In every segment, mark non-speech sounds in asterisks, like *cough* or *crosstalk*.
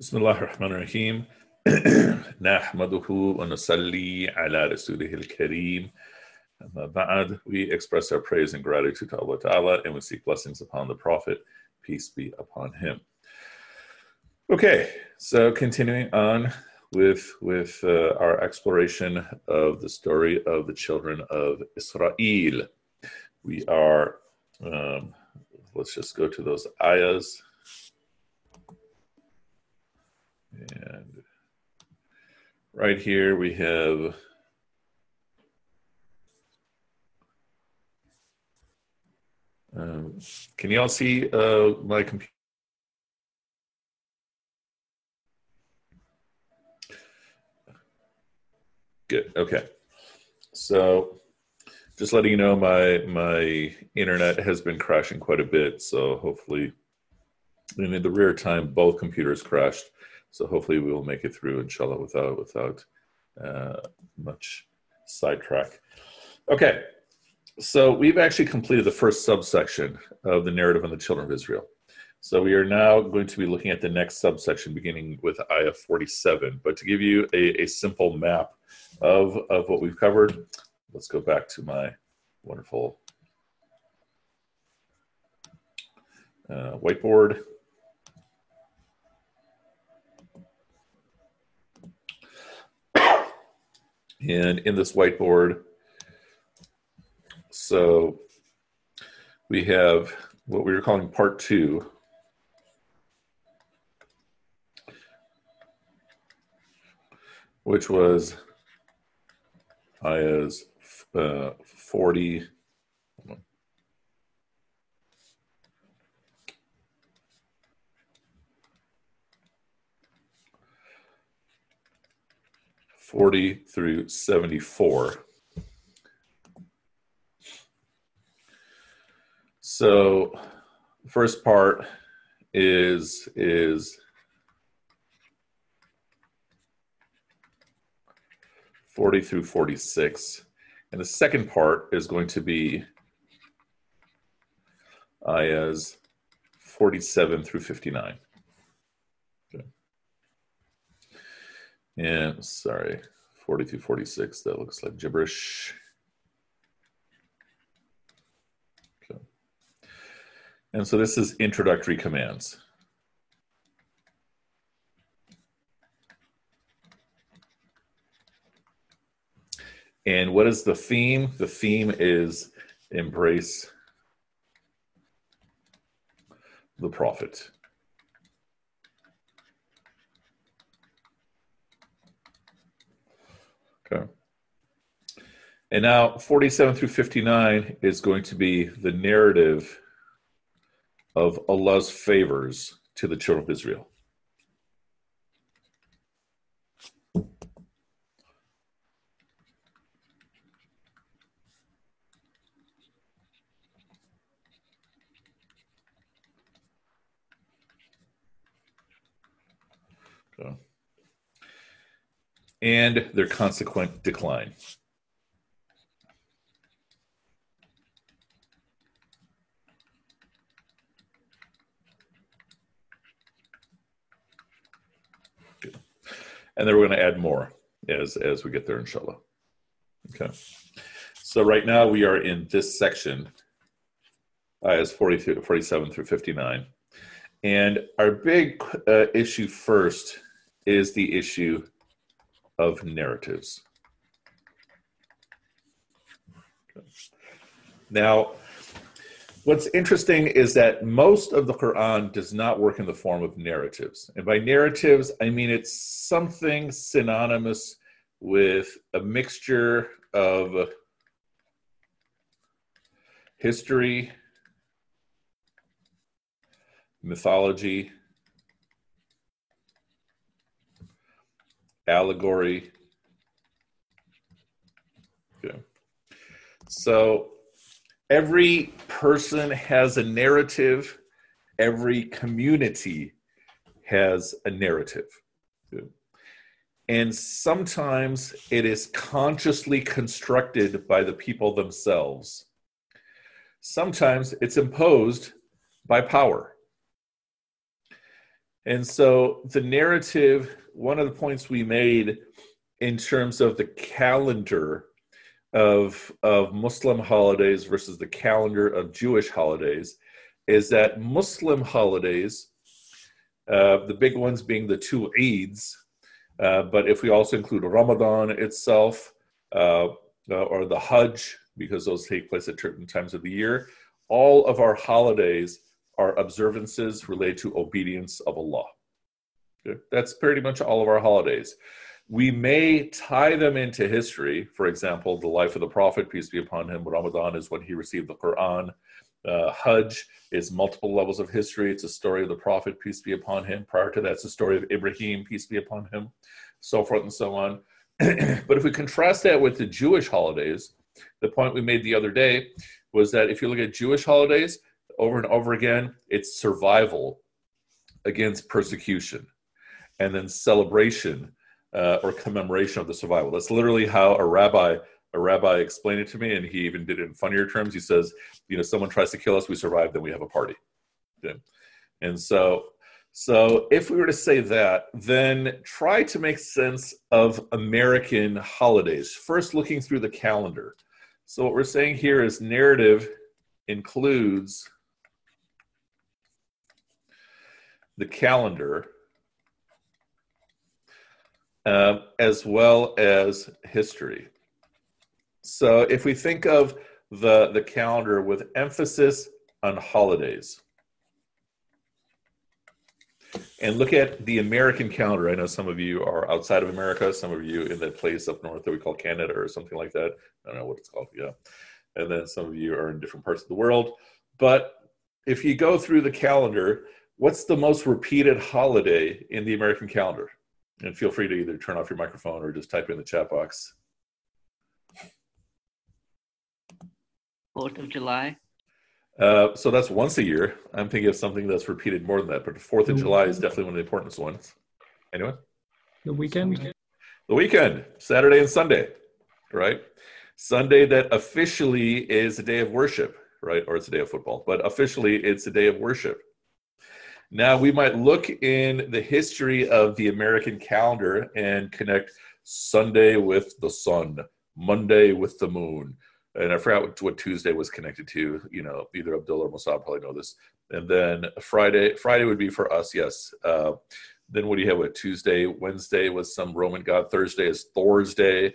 بسم الله الرحمن الرحيم نحمده ونصلي على رسوله الكريم أما بعد we express our praise and gratitude to Allah Ta'ala and we seek blessings upon the Prophet peace be upon him okay so continuing on with with uh, our exploration of the story of the children of Israel we are um, let's just go to those ayahs and right here we have um, can you all see uh, my computer? Good. Okay. So just letting you know my my internet has been crashing quite a bit so hopefully in the rear time both computers crashed so hopefully we will make it through inshallah without without uh, much sidetrack. Okay. So we've actually completed the first subsection of the narrative on the children of israel. So we are now going to be looking at the next subsection beginning with ayah 47 but to give you a, a simple map of, of what we've covered let's go back to my wonderful uh, whiteboard. And in this whiteboard, so we have what we were calling part two. Which was ayahs uh, 40. Forty through seventy-four. So, first part is is 40 through 46. And the second part is going to be uh, ayahs 47 through 59. Okay. And sorry, 40 through 46, that looks like gibberish. Okay. And so this is introductory commands. And what is the theme? The theme is embrace the prophet. Okay. And now 47 through 59 is going to be the narrative of Allah's favors to the children of Israel. And their consequent decline. And then we're going to add more as, as we get there, inshallah. Okay. So right now we are in this section, 40 47 through 59. And our big uh, issue first is the issue of narratives. Now, what's interesting is that most of the Quran does not work in the form of narratives. And by narratives, I mean it's something synonymous with a mixture of history, mythology, allegory. Okay. So every person has a narrative, every community has a narrative. Okay. And sometimes it is consciously constructed by the people themselves. Sometimes it's imposed by power. And so the narrative, one of the points we made in terms of the calendar of of Muslim holidays versus the calendar of Jewish holidays is that Muslim holidays, uh, the big ones being the two Eids, uh, but if we also include Ramadan itself uh, uh or the Hajj, because those take place at certain times of the year, all of our holidays are observances related to obedience of Allah. Okay? That's pretty much all of our holidays. We may tie them into history. For example, the life of the Prophet, peace be upon him, Ramadan is when he received the Quran. Uh, Hajj is multiple levels of history. It's a story of the Prophet, peace be upon him. Prior to that, it's a story of Ibrahim, peace be upon him, so forth and so on. *clears throat* but if we contrast that with the Jewish holidays, the point we made the other day was that if you look at Jewish holidays, over and over again, it's survival against persecution and then celebration uh, or commemoration of the survival. That's literally how a rabbi a rabbi explained it to me, and he even did it in funnier terms. He says, you know, someone tries to kill us, we survive, then we have a party. Yeah. And so, so if we were to say that, then try to make sense of American holidays. First, looking through the calendar. So what we're saying here is narrative includes the calendar uh, as well as history. So if we think of the, the calendar with emphasis on holidays, and look at the American calendar. I know some of you are outside of America, some of you in that place up north that we call Canada or something like that. I don't know what it's called. Yeah. And then some of you are in different parts of the world. But if you go through the calendar, what's the most repeated holiday in the American calendar? And feel free to either turn off your microphone or just type in the chat box. Fourth of July. Uh, so that's once a year. I'm thinking of something that's repeated more than that, but the Fourth of July is definitely one of the important ones. Anyone? The weekend. The weekend, Saturday and Sunday, right? Sunday that officially is a day of worship, right? Or it's a day of football, but officially it's a day of worship. Now, we might look in the history of the American calendar and connect Sunday with the sun, Monday with the moon. And I forgot what, Tuesday was connected to. You know, either Abdullah or Musab probably know this. And then Friday, Friday would be for us, yes. Uh, then what do you have with Tuesday? Wednesday was some Roman god. Thursday is Thor's day.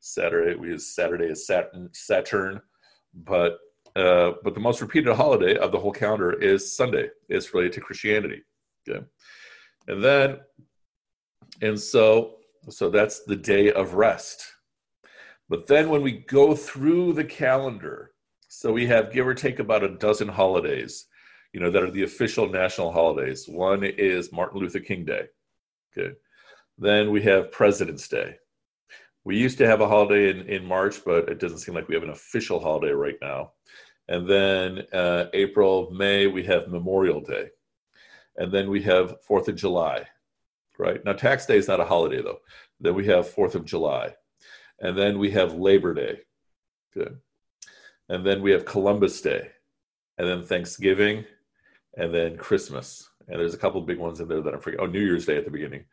Saturday we is Saturday is Saturn. Saturn. But uh, but the most repeated holiday of the whole calendar is Sunday. It's related to Christianity. Okay, and then, and so, so that's the day of rest. But then when we go through the calendar, so we have give or take about a dozen holidays, you know, that are the official national holidays. One is Martin Luther King Day. Okay. Then we have President's Day. We used to have a holiday in, in March, but it doesn't seem like we have an official holiday right now. And then uh, April, May, we have Memorial Day. And then we have Fourth of July, right? Now, tax day is not a holiday, though. Then we have Fourth of July. And then we have Labor Day. Good. And then we have Columbus Day. And then Thanksgiving. And then Christmas. And there's a couple big ones in there that I'm forgetting. Oh, New Year's Day at the beginning.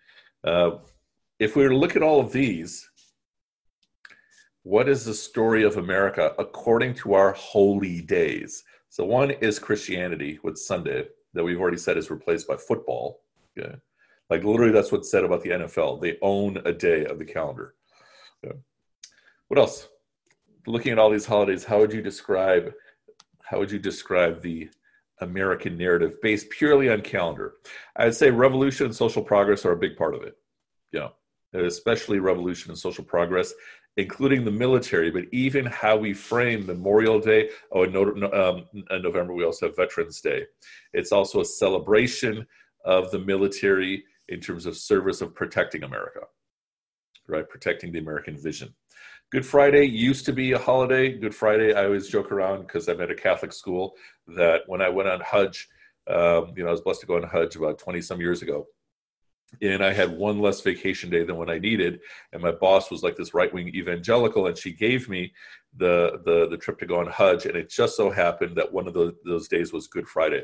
Uh, if we were to look at all of these, what is the story of America according to our holy days? So one is Christianity with Sunday that we've already said is replaced by football. Okay. Like literally that's what's said about the NFL. They own a day of the calendar. Okay. What else? Looking at all these holidays, how would you describe how would you describe the American narrative based purely on calendar? I'd say revolution and social progress are a big part of it. Yeah. Especially revolution and social progress including the military, but even how we frame Memorial Day. Oh, in, um, in November, we also have Veterans Day. It's also a celebration of the military in terms of service of protecting America, right? Protecting the American vision. Good Friday used to be a holiday. Good Friday, I always joke around because I'm at a Catholic school that when I went on Hajj, um, you know, I was blessed to go on Hajj about 20 some years ago and I had one less vacation day than what I needed. And my boss was like this right wing evangelical, and she gave me the, the the trip to go on Hajj. And it just so happened that one of the, those days was Good Friday.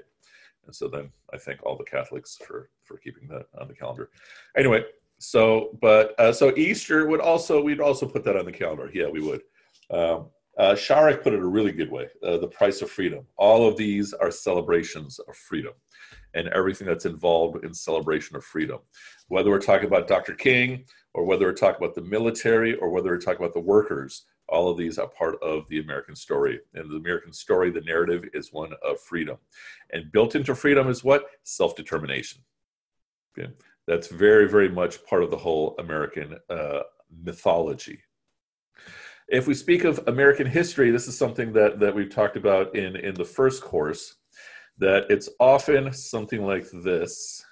And so then I thank all the Catholics for for keeping that on the calendar. Anyway, so but uh, so Easter would also we'd also put that on the calendar. Yeah, we would. Um, uh, Sharek put it a really good way. Uh, the price of freedom. All of these are celebrations of freedom, and everything that's involved in celebration of freedom. Whether we're talking about Dr. King, or whether we're talking about the military, or whether we're talking about the workers, all of these are part of the American story. And the American story, the narrative, is one of freedom. And built into freedom is what? Self determination. Okay? That's very, very much part of the whole American uh, mythology. If we speak of American history, this is something that, that we've talked about in, in the first course, that it's often something like this.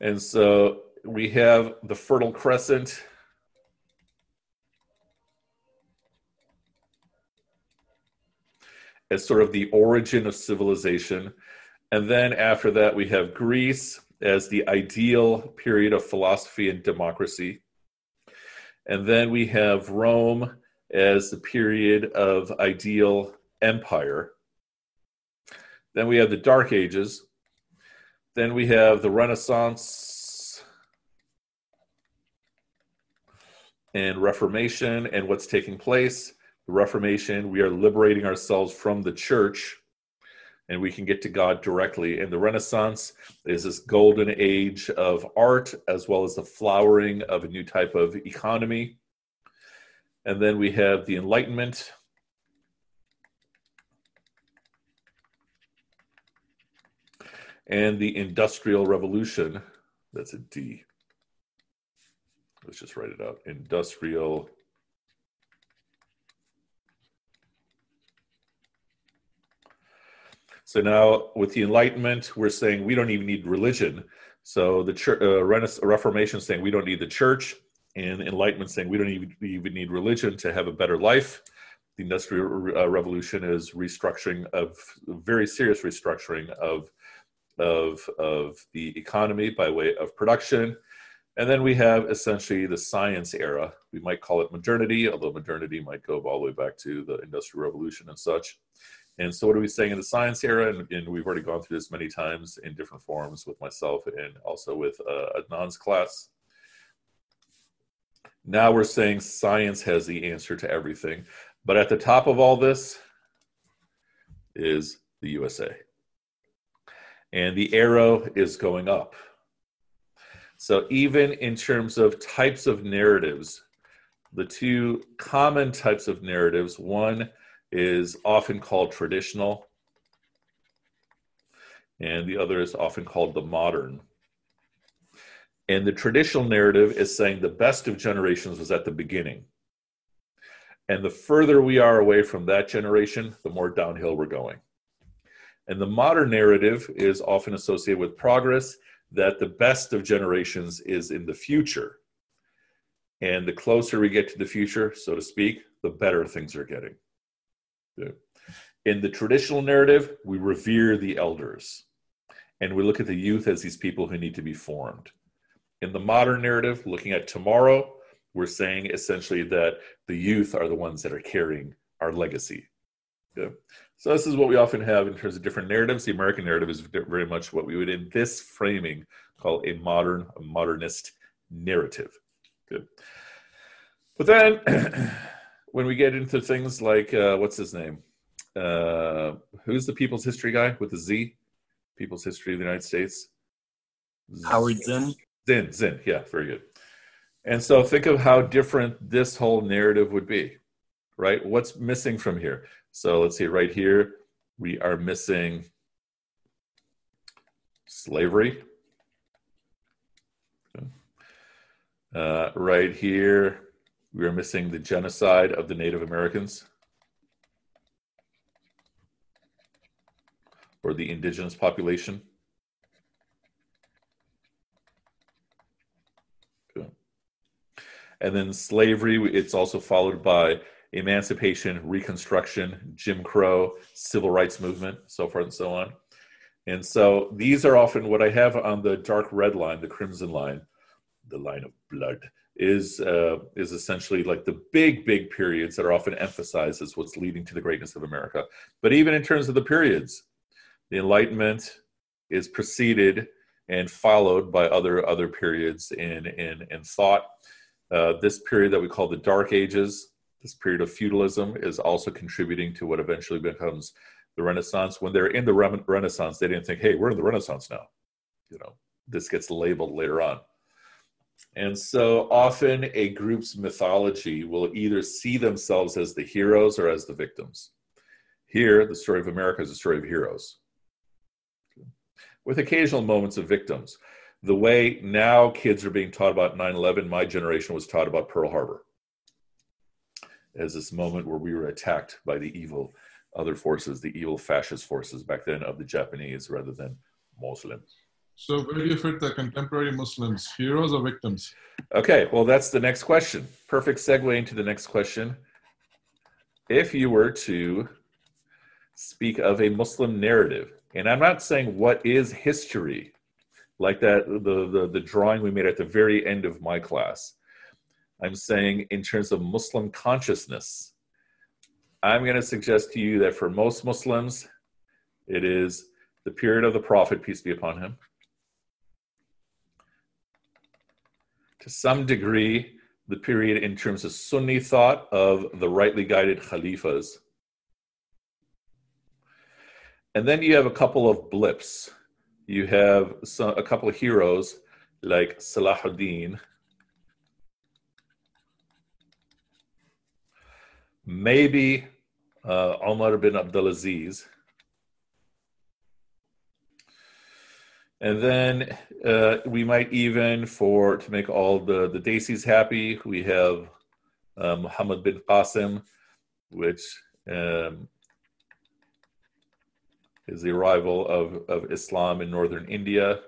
And so we have the Fertile Crescent as sort of the origin of civilization. And then after that, we have Greece as the ideal period of philosophy and democracy. And then we have Rome as the period of ideal empire. Then we have the Dark Ages. Then we have the Renaissance and Reformation and what's taking place the Reformation, we are liberating ourselves from the church and we can get to God directly. And the Renaissance is this golden age of art as well as the flowering of a new type of economy. And then we have the Enlightenment. And the Industrial Revolution. That's a D. Let's just write it out. Industrial So now with the Enlightenment, we're saying we don't even need religion. So the church, uh, Reformation saying we don't need the church, and Enlightenment saying we don't even, even need religion to have a better life. The Industrial uh, Revolution is restructuring of very serious restructuring of of of the economy by way of production. And then we have essentially the science era. We might call it modernity, although modernity might go all the way back to the Industrial Revolution and such. And so, what are we saying in the science era? And, and, we've already gone through this many times in different forms with myself and also with uh, Adnan's class. Now we're saying science has the answer to everything. But at the top of all this is the USA. And the arrow is going up. So, even in terms of types of narratives, the two common types of narratives one, is often called traditional, and the other is often called the modern. And the traditional narrative is saying the best of generations was at the beginning. And the further we are away from that generation, the more downhill we're going. And the modern narrative is often associated with progress, that the best of generations is in the future. And the closer we get to the future, so to speak, the better things are getting. In the traditional narrative, we revere the elders and we look at the youth as these people who need to be formed. In the modern narrative, looking at tomorrow, we're saying essentially that the youth are the ones that are carrying our legacy. So this is what we often have in terms of different narratives. The American narrative is very much what we would, in this framing, call a modern, a modernist narrative. Good. But then *clears throat* when we get into things like uh, what's his name? Uh, who's the People's History guy with the Z? People's History of the United States. Howard Zinn. Zinn, Zinn, yeah, very good. And so think of how different this whole narrative would be, right? What's missing from here? So let's see, right here, we are missing slavery. Uh, right here, we are missing the genocide of the Native Americans or the indigenous population. And then slavery, it's also followed by emancipation, reconstruction, Jim Crow, civil rights movement, so forth and so on. And so these are often what I have on the dark red line, the crimson line the line of blood is uh, is essentially like the big big periods that are often emphasized as what's leading to the greatness of America. But even in terms of the periods, the Enlightenment is preceded and followed by other other periods in in in thought. Uh, this period that we call the Dark Ages, this period of feudalism, is also contributing to what eventually becomes the Renaissance. When they're in the Re- Renaissance, they didn't think, "Hey, we're in the Renaissance now." You know, this gets labeled later on. And so often a group's mythology will either see themselves as the heroes or as the victims. Here, the story of America is a story of heroes, with occasional moments of victims. The way now kids are being taught about 9 11, my generation was taught about Pearl Harbor as this moment where we were attacked by the evil other forces, the evil fascist forces back then of the Japanese rather than Muslims. So where do you fit the contemporary Muslims, heroes or victims? Okay, well, that's the next question. Perfect segue into the next question. If you were to speak of a Muslim narrative, and I'm not saying what is history, like that the, the, the drawing we made at the very end of my class. I'm saying in terms of Muslim consciousness. I'm going to suggest to you that for most Muslims, it is the period of the Prophet, peace be upon him, to some degree the period in terms of Sunni thought of the rightly guided Khalifas. And then you have a couple of blips. You have some, a couple of heroes like Salahuddin, maybe uh, Omar bin Abdulaziz, And then uh, we might even, for to make all the the Desis happy, we have uh, Muhammad bin Qasim, which um, is the arrival of, of Islam in northern India.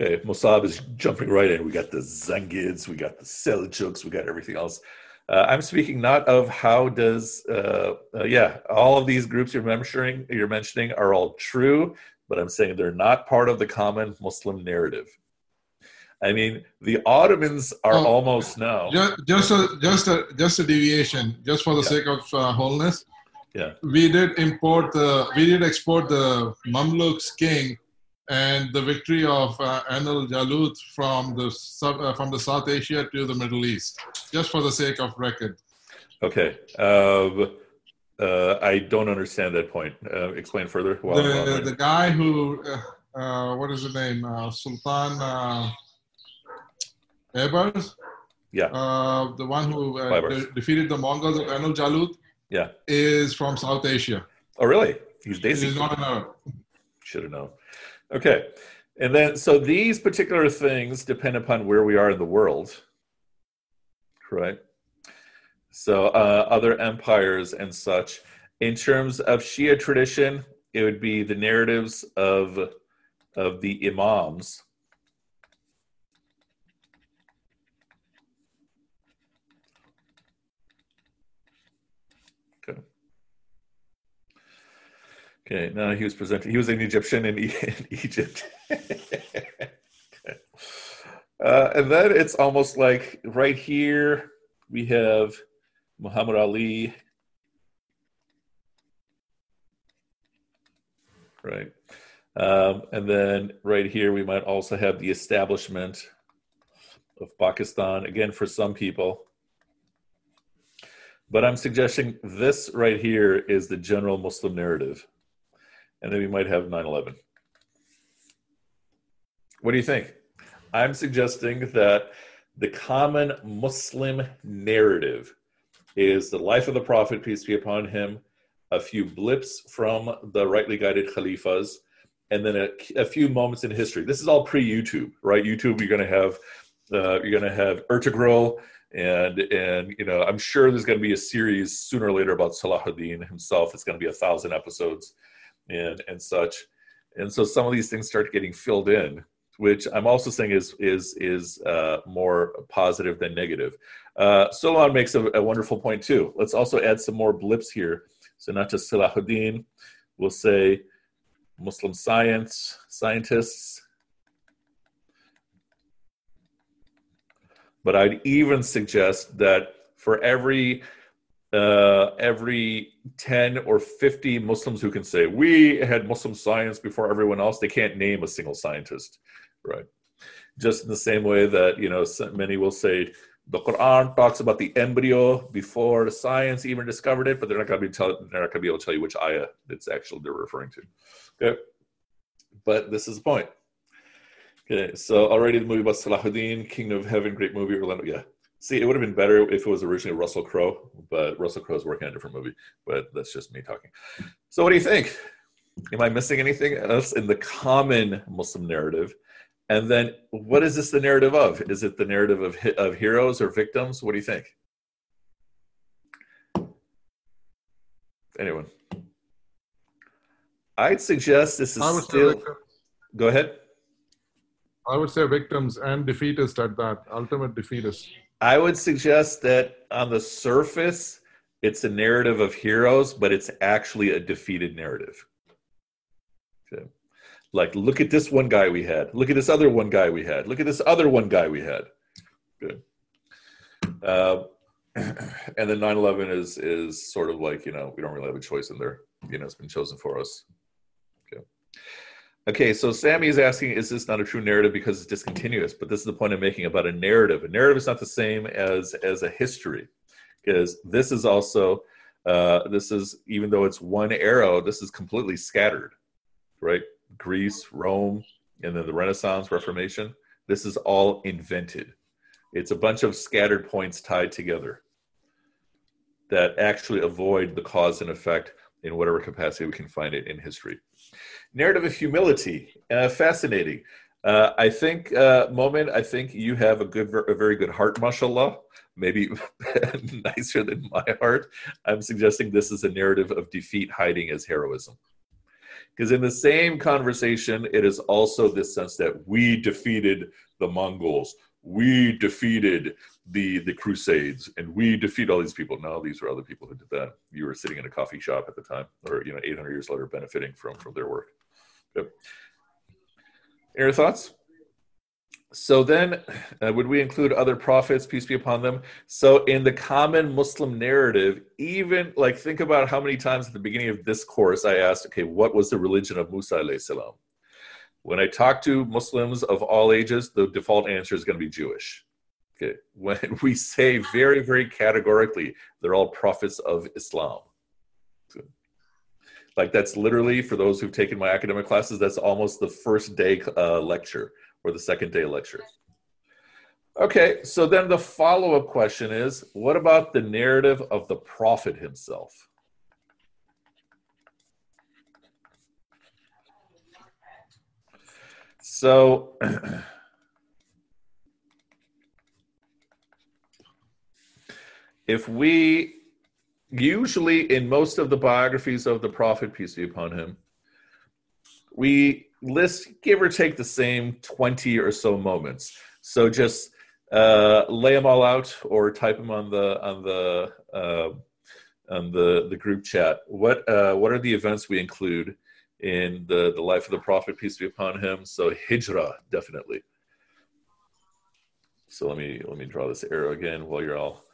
Okay, Mossab is jumping right in. We got the Zengids, we got the Seljuks, we got everything else. Uh, I'm speaking not of how does uh, uh, yeah all of these groups you're mentioning you're mentioning are all true, but I'm saying they're not part of the common Muslim narrative. I mean, the Ottomans are oh, almost now just just a just a just a deviation, just for the yeah. sake of uh, wholeness. Yeah, we did import the we did export the Mamluks king and the victory of uh, Ain Jalut from the uh, from the South Asia to the Middle East, just for the sake of record. Okay, uh, uh, I don't understand that point. Uh, explain further. the, the guy who, uh, what is the name? Sultan uh, Baibars. Yeah. the one who de- defeated the Mongols of Ain Jalut. Yeah. Is from South Asia. Oh, really? He's basically. He's not an Arab. Should have known. Okay. And then, so these particular things depend upon where we are in the world, right? So, uh, other empires and such. In terms of Shia tradition, it would be the narratives of of the imams. Okay. Okay, no, he was presenting. He was an Egyptian in, in Egypt. *laughs* uh, and then it's almost like right here we have Muhammad Ali. Right. Um, and then right here we might also have the establishment of Pakistan, again, for some people. But I'm suggesting this right here is the general Muslim narrative and then we might have 9 11. What do you think? I'm suggesting that the common Muslim narrative is the life of the Prophet, peace be upon him, a few blips from the rightly guided Khalifas, and then a, a few moments in history. This is all pre-YouTube, right? YouTube, you're going to have uh, you're going to have Ertugrul, and and you know I'm sure there's going to be a series sooner or later about Salahuddin himself. It's going to be a thousand episodes and and such. And so some of these things start getting filled in which i'm also saying is is is uh, more positive than negative. Uh, solon makes a, a, wonderful point too. Let's also add some more blips here. So not just salahuddin we'll say muslim science scientists. But i'd even suggest that for every uh, every 10 or 50 Muslims who can say, we had Muslim science before everyone else, they can't name a single scientist, right? Just in the same way that, you know, many will say, the Quran talks about the embryo before the science even discovered it, but they're not going to be tell, they're not going to be able to tell you which ayah it's actually they're referring to. Okay, but this is the point. Okay, so already the movie about Salahuddin, Kingdom of Heaven, great movie. Orlando, yeah, See, it would have been better if it was originally Russell Crowe, but Russell Crowe's working on a different movie. But that's just me talking. So, what do you think? Am I missing anything else in the common Muslim narrative? And then, what is this the narrative of? Is it the narrative of of heroes or victims? What do you think? Anyone? I'd suggest this is still. Go ahead. I would say victims and defeatists at that, ultimate defeatists. I would suggest that on the surface, it's a narrative of heroes, but it's actually a defeated narrative. Okay. Like, look at this one guy we had. Look at this other one guy we had. Look at this other one guy we had. Good. Uh, *clears throat* and then 9-11 is is sort of like you know we don't really have a choice in there. You know, it's been chosen for us. Okay, so Sammy is asking, is this not a true narrative because it's discontinuous? But this is the point I'm making about a narrative. A narrative is not the same as as a history, because this is also uh, this is even though it's one arrow, this is completely scattered, right? Greece, Rome, and then the Renaissance, Reformation. This is all invented. It's a bunch of scattered points tied together that actually avoid the cause and effect in whatever capacity we can find it in history narrative of humility, uh, fascinating. Uh, I think, uh, Moment, I think you have a good, a very good heart, mashallah. Maybe *laughs* nicer than my heart. I'm suggesting this is a narrative of defeat hiding as heroism. Because in the same conversation, it is also this sense that we defeated the Mongols, we defeated the the Crusades, and we defeat all these people. No, these were other people who did that. You were sitting in a coffee shop at the time, or you know, 800 years later, benefiting from from their work. Yep. Any thoughts? So then, uh, would we include other prophets, peace be upon them? So in the common Muslim narrative, even like think about how many times at the beginning of this course I asked, okay, what was the religion of Musa salam? When I talk to Muslims of all ages, the default answer is going to be Jewish. Okay. When *laughs* we say very, very categorically, they're all prophets of Islam. Like that's literally for those who've taken my academic classes, that's almost the first day uh, lecture or the second day lecture. Okay, so then the follow up question is what about the narrative of the prophet himself? So, *clears throat* if we usually in most of the biographies of the prophet peace be upon him we list give or take the same 20 or so moments. So just uh, lay them all out or type them on the on the uh, on the the group chat. What uh, what are the events we include in the the life of the prophet peace be upon him? So hijrah definitely. So let me let me draw this arrow again while you're all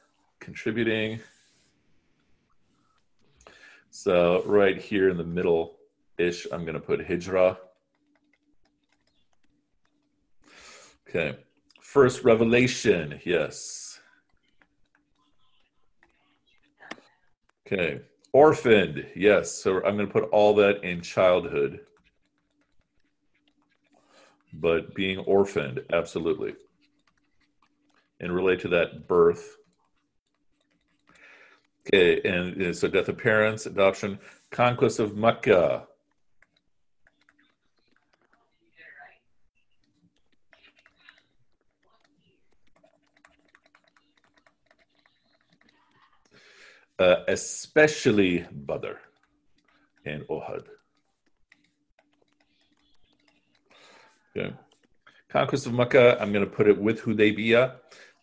contributing so right here in the middle ish, I'm going to put Hijrah. Okay. First revelation, yes. Okay. Orphaned, yes. So I'm going to put all that in childhood. But being orphaned, absolutely. And relate to that birth. Okay, and so death of parents, adoption, conquest of Mecca. Uh, especially Badr and Uhud. Okay. Conquest of Mecca, I'm going to put it with Hudaybiyah.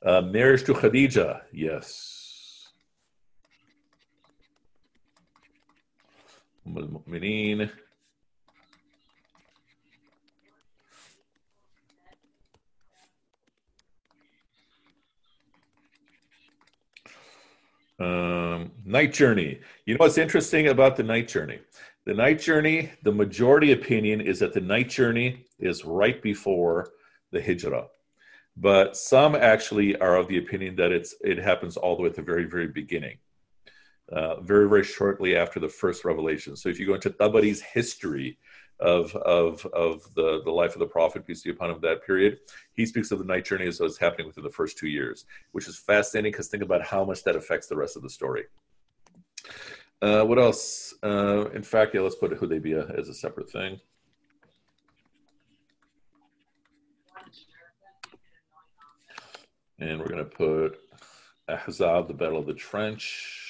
Uh, marriage to Khadija, yes. Um, night journey. You know what's interesting about the night journey? The night journey, the majority opinion is that the night journey is right before the hijrah. But some actually are of the opinion that it's it happens all the way at the very, very beginning. Uh, very, very shortly after the first revelation. So if you go into Tabari's history of, of, of the, the life of the Prophet, peace be upon him, that period, he speaks of the night journey as was happening within the first two years, which is fascinating because think about how much that affects the rest of the story. Uh, what else? Uh, in fact, yeah, let's put Hudaybiyah as a separate thing. And we're going to put Ahzab, the Battle of the Trench.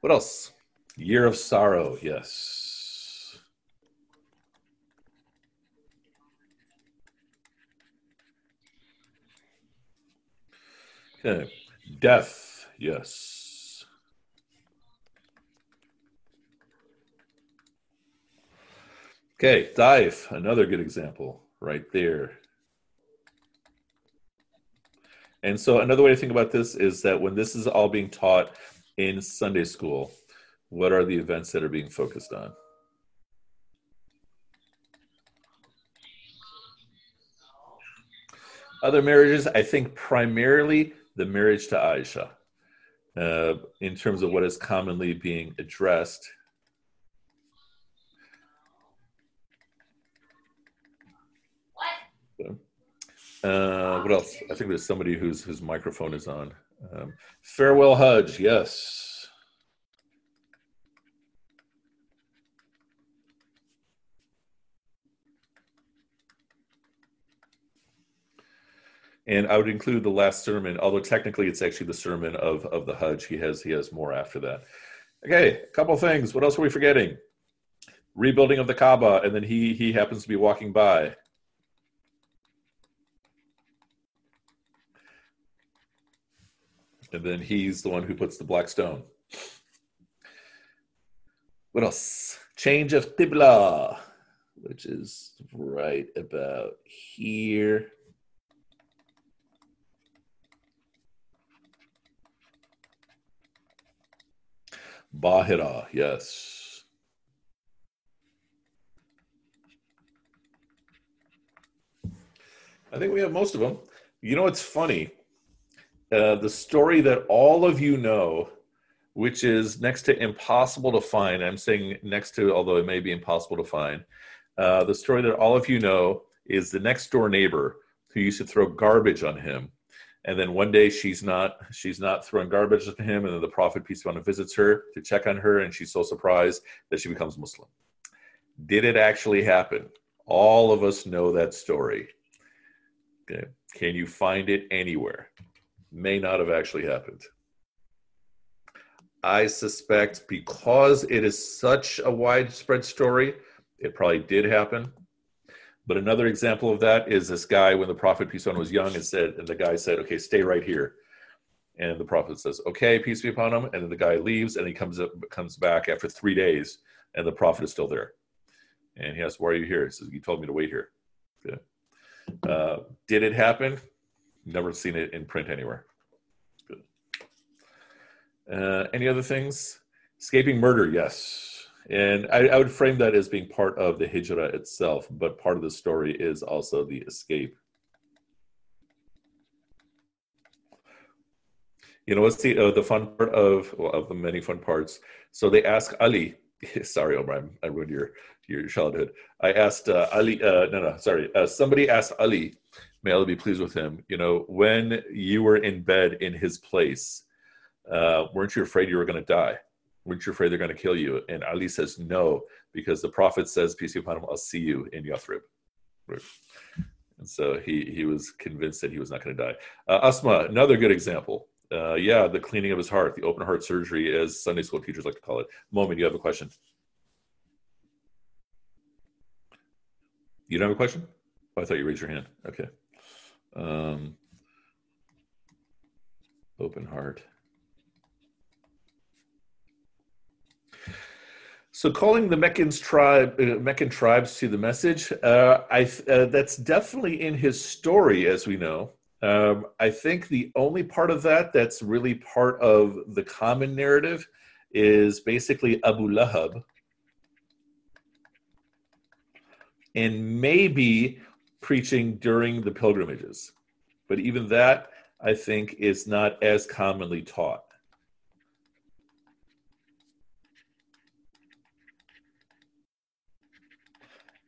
What else? Year of Sorrow, yes. Okay. Death, yes. Okay, dive, another good example right there. And so another way to think about this is that when this is all being taught in Sunday school, what are the events that are being focused on? Other marriages, I think primarily the marriage to Aisha, uh, in terms of what is commonly being addressed. Uh, what else? I think there's somebody whose whose microphone is on. Um, farewell Hajj, yes. And I would include the last sermon, although technically it's actually the sermon of, of the Hajj. He has he has more after that. Okay, a couple things. What else are we forgetting? Rebuilding of the Kaaba, and then he he happens to be walking by. And then he's the one who puts the black stone. What else? Change of Qibla, which is right about here. Bahira, yes. I think we have most of them. You know what's funny? Uh, the story that all of you know, which is next to impossible to find. I'm saying next to, although it may be impossible to find. Uh, the story that all of you know is the next door neighbor who used to throw garbage on him. And then one day she's not she's not throwing garbage on him, and then the prophet peace be upon him visits her to check on her, and she's so surprised that she becomes Muslim. Did it actually happen? All of us know that story. Okay. Can you find it anywhere? May not have actually happened. I suspect because it is such a widespread story, it probably did happen. But another example of that is this guy when the prophet peace on was young and said, and the guy said, "Okay, stay right here." And the prophet says, "Okay, peace be upon him." And then the guy leaves, and he comes up, comes back after three days, and the prophet is still there. And he asks, "Why are you here?" He says, "You told me to wait here." Uh, did it happen? Never seen it in print anywhere. Good. Uh, any other things? Escaping murder, yes. And I, I, would frame that as being part of the hijrah itself, but part of the story is also the escape. You know what's the uh, the fun part of well, of the many fun parts? So they ask Ali. *laughs* sorry, Omar, I ruined your your childhood. I asked uh, Ali. Uh, no, no, sorry. Uh, somebody asked Ali may Allah be pleased with him, you know, when you were in bed in his place, uh, weren't you afraid you were going to die? Weren't you afraid they're going to kill you? And Ali says, no, because the Prophet says, peace be upon him, I'll see you in Yathrib. And so he, he was convinced that he was not going to die. Uh, Asma, another good example. Uh, yeah, the cleaning of his heart, the open heart surgery, as Sunday school teachers like to call it. Moment, you have a question? You don't have a question? Oh, I thought you raised your hand. Okay. Um, open heart. So calling the Meccan tribe, uh, Meccan tribes to the message, uh, I uh, that's definitely in his story, as we know. Um, I think the only part of that that's really part of the common narrative is basically Abu Lahab. And maybe preaching during the pilgrimages. But even that, I think, is not as commonly taught.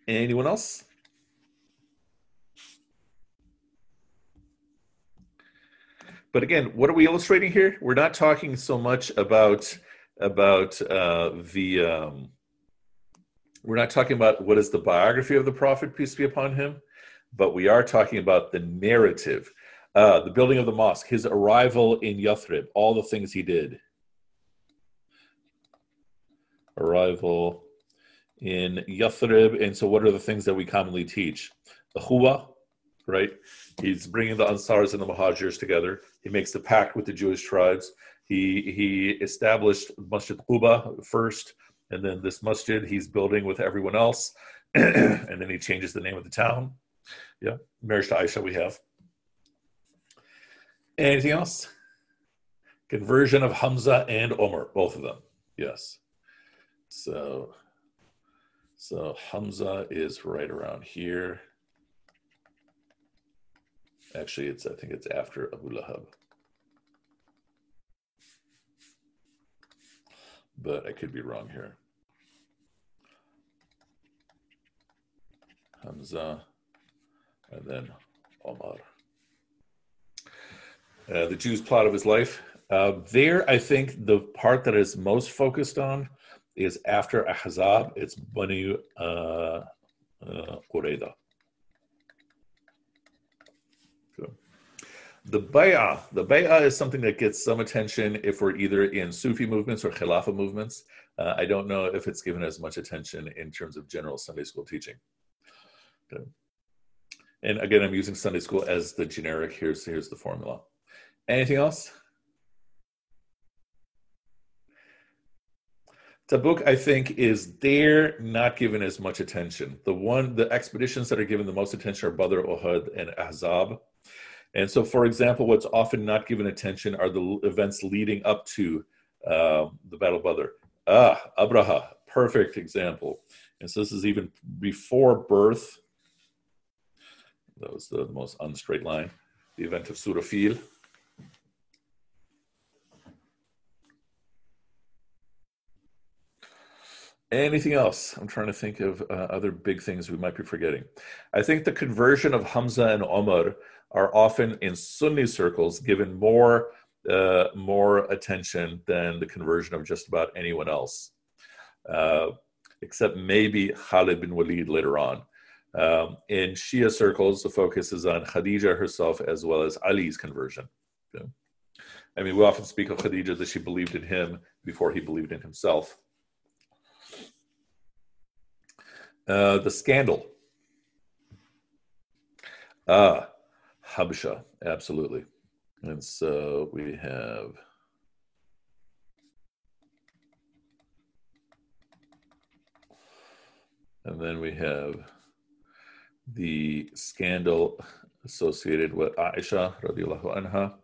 Anyone else? But again, what are we illustrating here? We're not talking so much about about uh, the. Um, we're not talking about what is the biography of the prophet, peace be upon him, but we are talking about the narrative, uh, the building of the mosque, his arrival in Yathrib, all the things he did. Arrival in Yathrib, and so what are the things that we commonly teach? The huwa, right? He's bringing the Ansars and the Muhajirs together. He makes the pact with the Jewish tribes. He he established Masjid Quba first, and then this masjid he's building with everyone else, *clears throat* and then he changes the name of the town. Yeah, marriage to Aisha we have. Anything else? Conversion of Hamza and Omar, both of them. Yes. So, so Hamza is right around here. Actually, it's I think it's after Abu Lahab. But I could be wrong here. Hamza, and then Omar. Uh, the Jew's plot of his life. Uh, there, I think the part that is most focused on is after Ahzab. It's Bani uh, uh, Qurayda. The bay'ah, the bay'ah is something that gets some attention if we're either in Sufi movements or Khilafah movements. Uh, I don't know if it's given as much attention in terms of general Sunday school teaching. And again, I'm using Sunday school as the generic. Here's here's the formula. Anything else? Tabuk, I think, is there not given as much attention. The one, the expeditions that are given the most attention are Badr, Uhud, and Ahzab. And so, for example, what's often not given attention are the events leading up to uh, the Battle of Badr. Ah, Abraha, perfect example. And so this is even before birth. That was the most unstraight line. The event of Surafil. Anything else? I'm trying to think of uh, other big things we might be forgetting. I think the conversion of Hamza and Omar are often in Sunni circles given more uh, more attention than the conversion of just about anyone else, uh, except maybe Khalid bin Walid later on. Um, in Shia circles, the focus is on Khadija herself as well as Ali's conversion. Okay? I mean, we often speak of Khadija that she believed in him before he believed in himself. Uh, the scandal. Ah, Habsha, absolutely. And so we have and then we have the scandal associated with Aisha radiallahu anha.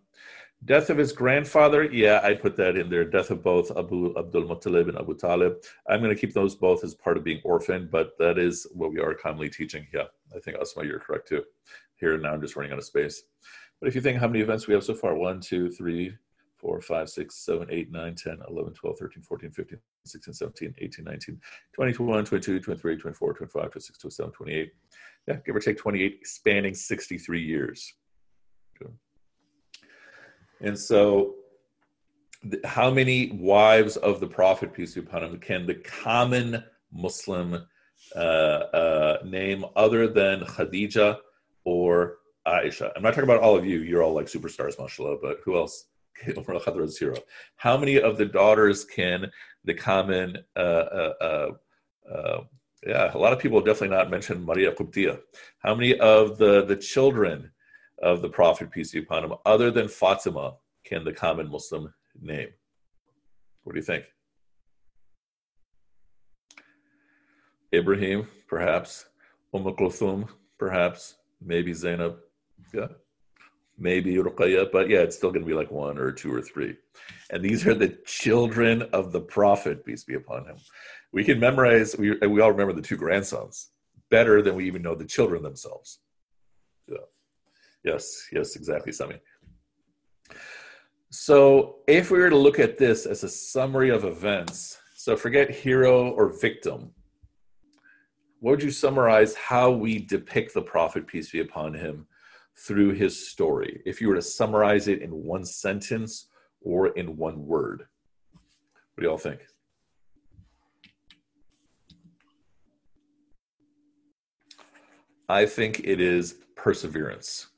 Death of his grandfather, yeah, I put that in there. Death of both Abu Abdul Muttalib and Abu Talib. I'm going to keep those both as part of being orphaned, but that is what we are commonly teaching. Yeah, I think Asma, you're correct too here and now I'm just running out of space. But if you think how many events we have so far 1, 2, 3, 4, 5, 6, 7, 8, 9, 10, 11, 12, 13, 14, 15, 16, 17, 18, 19, 20, 21, 22, 23, 24, 25, 26, 27, 28. Yeah, give or take 28, spanning 63 years. And so, how many wives of the Prophet, peace be upon him, can the common Muslim uh, uh, name other than Khadija or Aisha. I'm not talking about all of you. You're all like superstars, mashallah, but who else? *laughs* How many of the daughters can the common, uh, uh, uh, uh, yeah, a lot of people definitely not mention Maria Qubtiya. How many of the, the children of the Prophet, peace be upon him, other than Fatima, can the common Muslim name? What do you think? Ibrahim, perhaps. Umm Kulthum, perhaps maybe Zainab. Yeah. Maybe Ruqayya, but yeah, it's still going to be like one or two or three. And these are the children of the prophet, peace be upon him. We can memorize, we, we all remember the two grandsons better than we even know the children themselves. Yeah. Yes, yes, exactly, Sami. So if we were to look at this as a summary of events, so forget hero or victim, what would you summarize how we depict the prophet, peace be upon him, through his story? If you were to summarize it in one sentence or in one word, what do y'all think? I think it is perseverance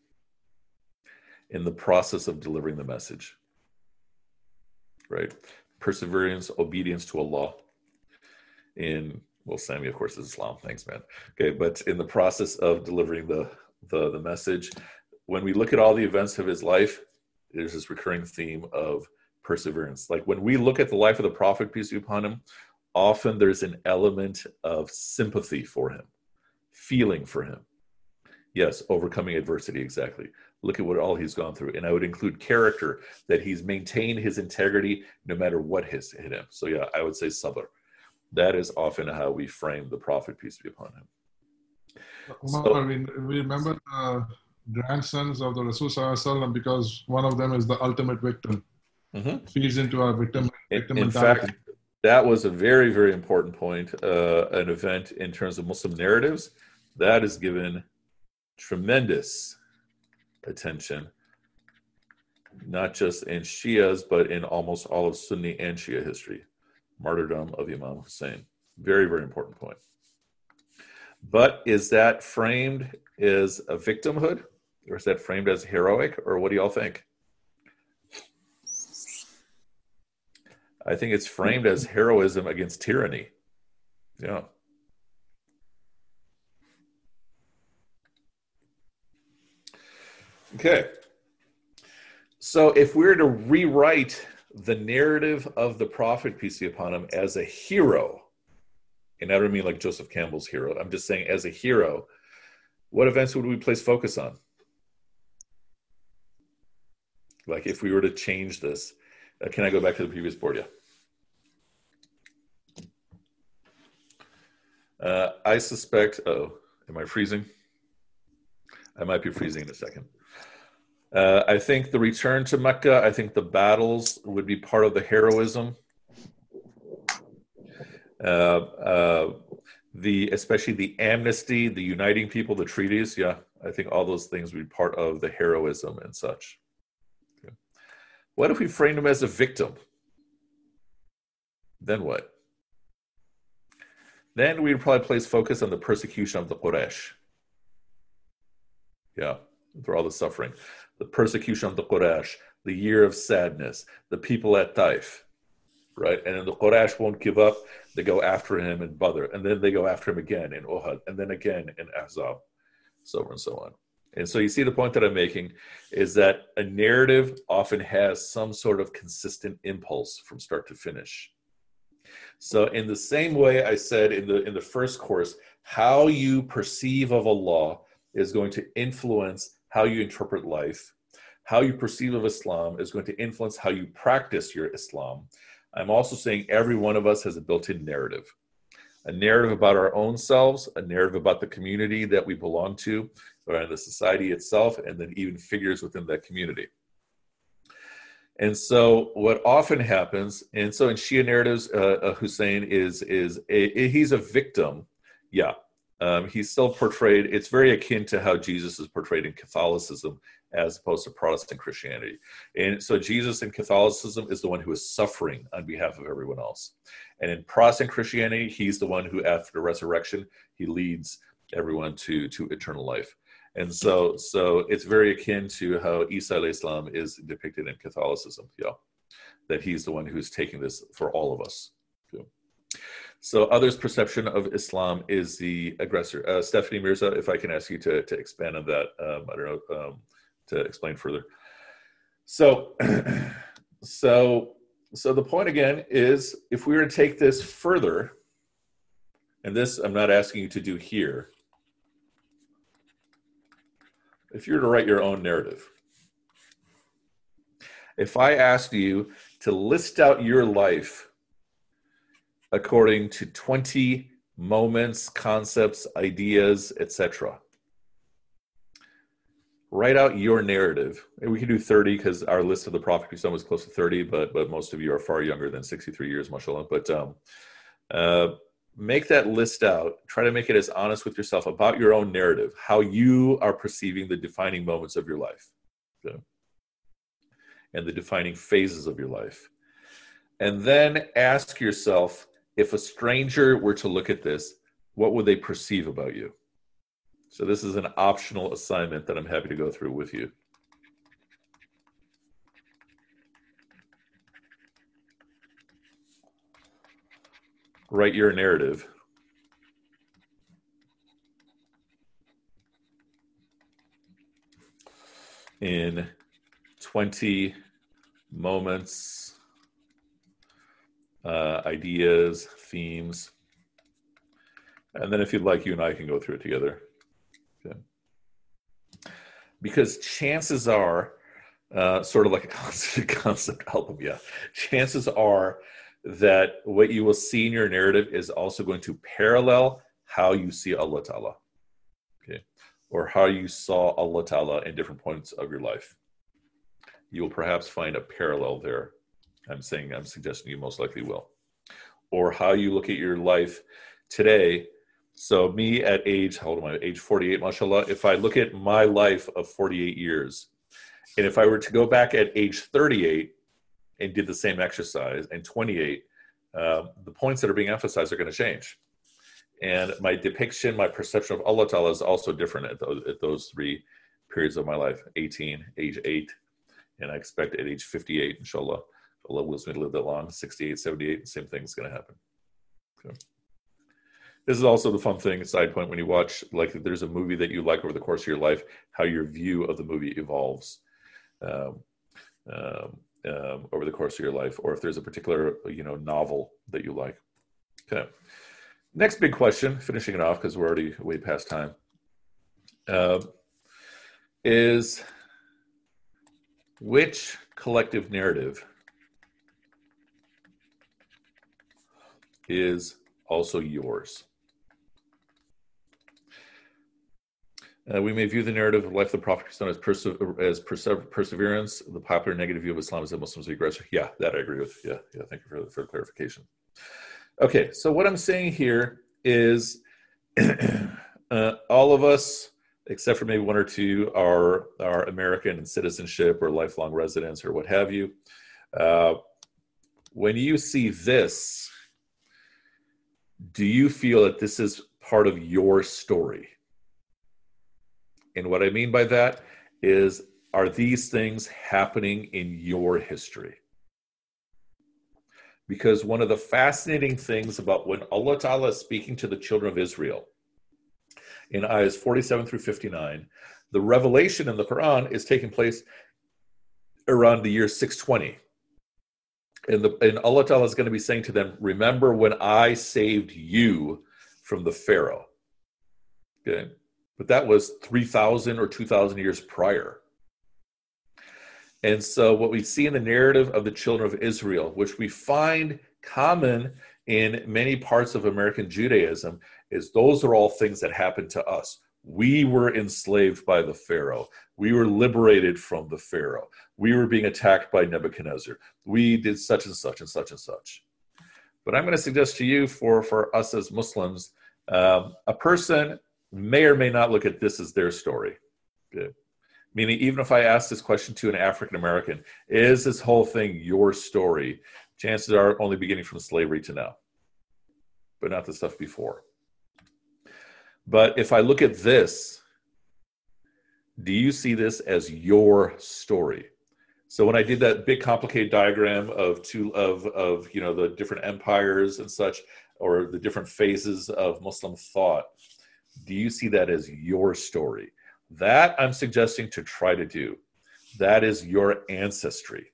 in the process of delivering the message. Right? Perseverance, obedience to Allah. In well, Sami, of course, is Islam. Thanks, man. Okay, but in the process of delivering the the, the message, when we look at all the events of his life, there's this recurring theme of perseverance. Like when we look at the life of the Prophet, peace be upon him, often there's an element of sympathy for him, feeling for him. Yes, overcoming adversity, exactly. Look at what all he's gone through. And I would include character, that he's maintained his integrity no matter what has hit him. So, yeah, I would say sabr that is often how we frame the prophet, peace be upon him. We, remember the grandsons of the Rasul because one of them is the ultimate victim. Mm-hmm. Feeds into our victim. victim in, in fact, that was a very, very important point, uh, an event in terms of Muslim narratives. That is given tremendous attention, not just in Shias, but in almost all of Sunni and Shia history martyrdom of Imam Hussein. Very, very important point. But is that framed as a victimhood or is that framed as heroic or what do y'all think? I think it's framed as heroism against tyranny. Yeah. Okay. So if we were to rewrite the narrative of the prophet, peace be upon him, as a hero, and I don't mean like Joseph Campbell's hero, I'm just saying as a hero, what events would we place focus on? Like if we were to change this, uh, can I go back to the previous board? Yeah. Uh, I suspect, oh, am I freezing? I might be freezing in a second. Uh, I think the return to Mecca, I think the battles would be part of the heroism. Uh, uh, the especially the amnesty, the uniting people, the treaties. Yeah, I think all those things would be part of the heroism and such. Okay. What if we framed him as a victim? Then what? Then we'd probably place focus on the persecution of the Quraysh. Yeah, through all the suffering the persecution of the Quraysh, the year of sadness, the people at Taif, right? And the Quraysh won't give up. They go after him in Badr, and then they go after him again in Uhud, and then again in Ahzab, so on and so on. And so you see the point that I'm making is that a narrative often has some sort of consistent impulse from start to finish. So in the same way I said in the in the first course, how you perceive of Allah is going to influence how you interpret life, how you perceive of Islam is going to influence how you practice your Islam. I'm also saying every one of us has a built in narrative a narrative about our own selves, a narrative about the community that we belong to, or the society itself, and then even figures within that community. And so, what often happens, and so in Shia narratives, uh, uh, Hussein is is a, he's a victim, yeah, um, he's still portrayed, it's very akin to how Jesus is portrayed in Catholicism as opposed to Protestant Christianity. And so Jesus in Catholicism is the one who is suffering on behalf of everyone else. And in Protestant Christianity, he's the one who, after the resurrection, he leads everyone to, to eternal life. And so, so it's very akin to how Isa Islam is depicted in Catholicism. Yeah, that he's the one who's taking this for all of us. So others' perception of Islam is the aggressor. Uh, Stephanie Mirza, if I can ask you to, to expand on that, um, I don't know, um, to explain further. So, *clears throat* so, so the point again is if we were to take this further, and this I'm not asking you to do here, if you were to write your own narrative, if I asked you to list out your life according to 20 moments, concepts, ideas, etc. Write out your narrative. We can do 30 because our list of the Prophet Wisdom was close to 30, but but most of you are far younger than 63 years, mashallah. But um, uh, make that list out. Try to make it as honest with yourself about your own narrative, how you are perceiving the defining moments of your life. Okay? And the defining phases of your life. And then ask yourself if a stranger were to look at this, what would they perceive about you? So, this is an optional assignment that I'm happy to go through with you. Write your narrative. In 20 moments uh, ideas, themes. And then if you'd like, you and I can go through it together. Okay. Because chances are, uh, sort of like a *laughs* concept, concept album, yeah. Chances are that what you will see in your narrative is also going to parallel how you see Allah Ta'ala. Okay. Or how you saw Allah Ta'ala in different points of your life. You will perhaps find a parallel there I'm saying, I'm suggesting you most likely will. Or how you look at your life today. So, me at age, how old am I? Age 48, mashallah. If I look at my life of 48 years, and if I were to go back at age 38 and did the same exercise and 28, uh, the points that are being emphasized are going to change. And my depiction, my perception of Allah Ta'ala is also different at at those three periods of my life 18, age 8, and I expect at age 58, inshallah, Me to live that long, 68, 78, same thing's going to happen. Okay. This is also the fun thing, side point, when you watch, like there's a movie that you like over the course of your life, how your view of the movie evolves um, um, um, over the course of your life, or if there's a particular, you know, novel that you like. Okay. Next big question, finishing it off because we're already way past time, uh, is which collective narrative is also yours. Uh, we may view the narrative of life of the Prophet as, perse- as perse- perseverance. The popular negative view of Islam is that Muslims are aggressive. Yeah, that I agree with. Yeah, yeah. Thank you for the, for clarification. Okay, so what I'm saying here is *clears throat* uh, all of us, except for maybe one or two, are are American in citizenship or lifelong residents or what have you. Uh, when you see this, do you feel that this is part of your story? And what I mean by that is, are these things happening in your history? Because one of the fascinating things about when Allah Ta'ala is speaking to the children of Israel in ayahs 47 through 59, the revelation in the Quran is taking place around the year 620 and, the, and Allah Ta'ala is going to be saying to them, Remember when I saved you from the Pharaoh. Okay. But that was 3,000 or 2,000 years prior. And so, what we see in the narrative of the children of Israel, which we find common in many parts of American Judaism, is those are all things that happened to us. We were enslaved by the Pharaoh. We were liberated from the Pharaoh. We were being attacked by Nebuchadnezzar. We did such and such and such and such. But I'm going to suggest to you, for, for us as Muslims, um, a person may or may not look at this as their story. Good. Meaning, even if I ask this question to an African American, is this whole thing your story? Chances are only beginning from slavery to now, but not the stuff before. But if I look at this, do you see this as your story? So when I did that big complicated diagram of two of of you know the different empires and such, or the different phases of Muslim thought, do you see that as your story? That I'm suggesting to try to do. That is your ancestry.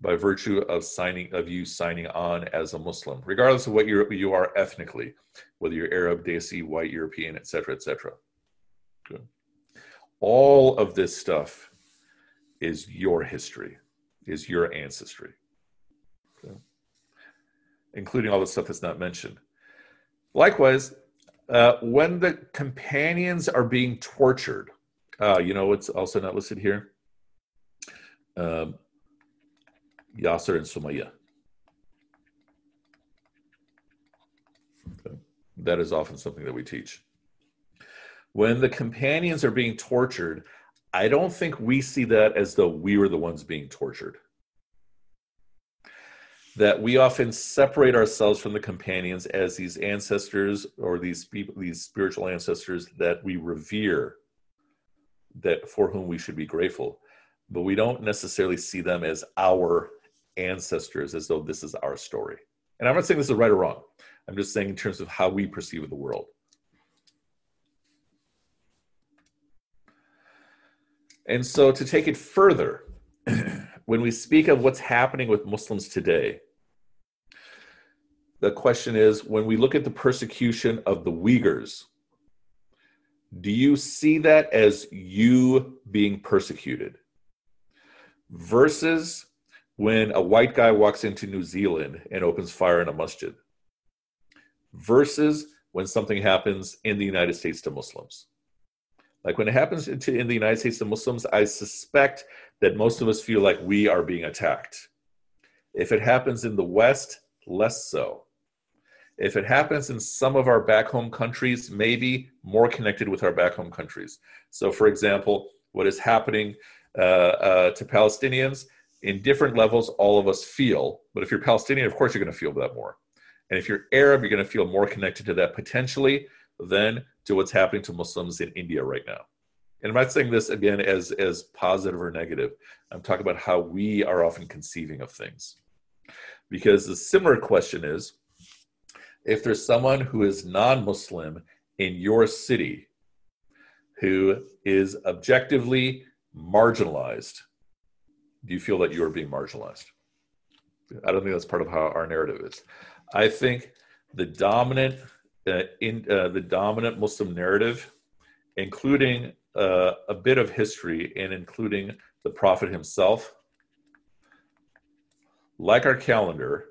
By virtue of signing of you signing on as a Muslim, regardless of what you you are ethnically, whether you're Arab, Desi, white, European, etc., etc. All of this stuff is your history, is your ancestry, okay? including all the stuff that's not mentioned. Likewise, uh, when the companions are being tortured, uh, you know what's also not listed here? Um, Yasser and Sumaya. Okay. That is often something that we teach. When the companions are being tortured, I don't think we see that as though we were the ones being tortured. That we often separate ourselves from the companions as these ancestors or these people, these spiritual ancestors that we revere, that for whom we should be grateful, but we don't necessarily see them as our ancestors, as though this is our story. And I'm not saying this is right or wrong. I'm just saying in terms of how we perceive the world. And so to take it further, *clears throat* when we speak of what's happening with Muslims today, the question is when we look at the persecution of the Uyghurs, do you see that as you being persecuted? Versus when a white guy walks into New Zealand and opens fire in a masjid? Versus when something happens in the United States to Muslims? Like when it happens to, in the United States to Muslims, I suspect that most of us feel like we are being attacked. If it happens in the West, less so. If it happens in some of our back home countries, maybe more connected with our back home countries. So, for example, what is happening uh, uh, to Palestinians in different levels, all of us feel. But if you're Palestinian, of course, you're going to feel that more. And if you're Arab, you're going to feel more connected to that potentially than to what's happening to Muslims in India right now. And I'm not saying this again as, as positive or negative. I'm talking about how we are often conceiving of things. Because the similar question is if there's someone who is non Muslim in your city who is objectively marginalized, do you feel that you are being marginalized? I don't think that's part of how our narrative is. I think the dominant uh, in uh, the dominant Muslim narrative, including uh, a bit of history and including the Prophet himself, like our calendar,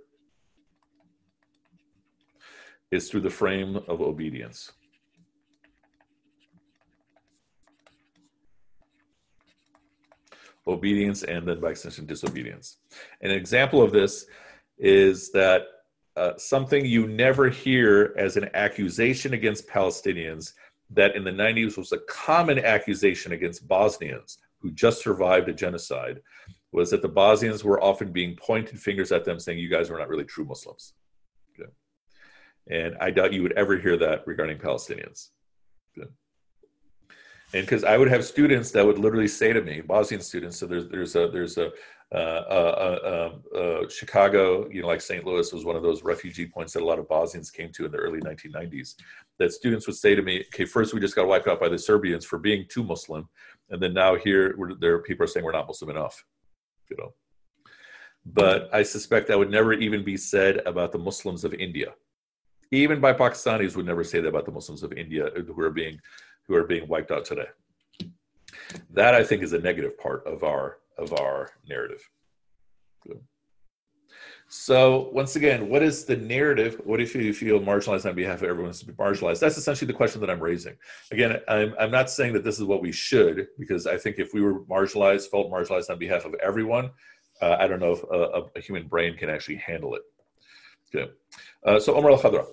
is through the frame of obedience. Obedience and then by extension disobedience. An example of this is that uh, something you never hear as an accusation against Palestinians that in the 90s was a common accusation against Bosnians who just survived a genocide was that the Bosnians were often being pointed fingers at them saying, You guys are not really true Muslims. Okay. And I doubt you would ever hear that regarding Palestinians. Okay. And because I would have students that would literally say to me, Bosnian students, so there's, there's a, there's a, uh, uh, uh, Chicago, you know, like St. Louis was one of those refugee points that a lot of Bosnians came to in the early 1990s. That students would say to me, okay, first we just got wiped out by the Serbians for being too Muslim. And then now here, there are people are saying we're not Muslim enough, you know. But I suspect that would never even be said about the Muslims of India. Even by Pakistanis would never say that about the Muslims of India who are being who are being wiped out today. That I think is a negative part of our of our narrative. So once again, what is the narrative? What if you feel marginalized on behalf of everyone to be marginalized? That's essentially the question that I'm raising. Again, I'm, I'm not saying that this is what we should, because I think if we were marginalized, felt marginalized on behalf of everyone, uh, I don't know if a, a, human brain can actually handle it. Okay. Uh, so Omar al-Khadra,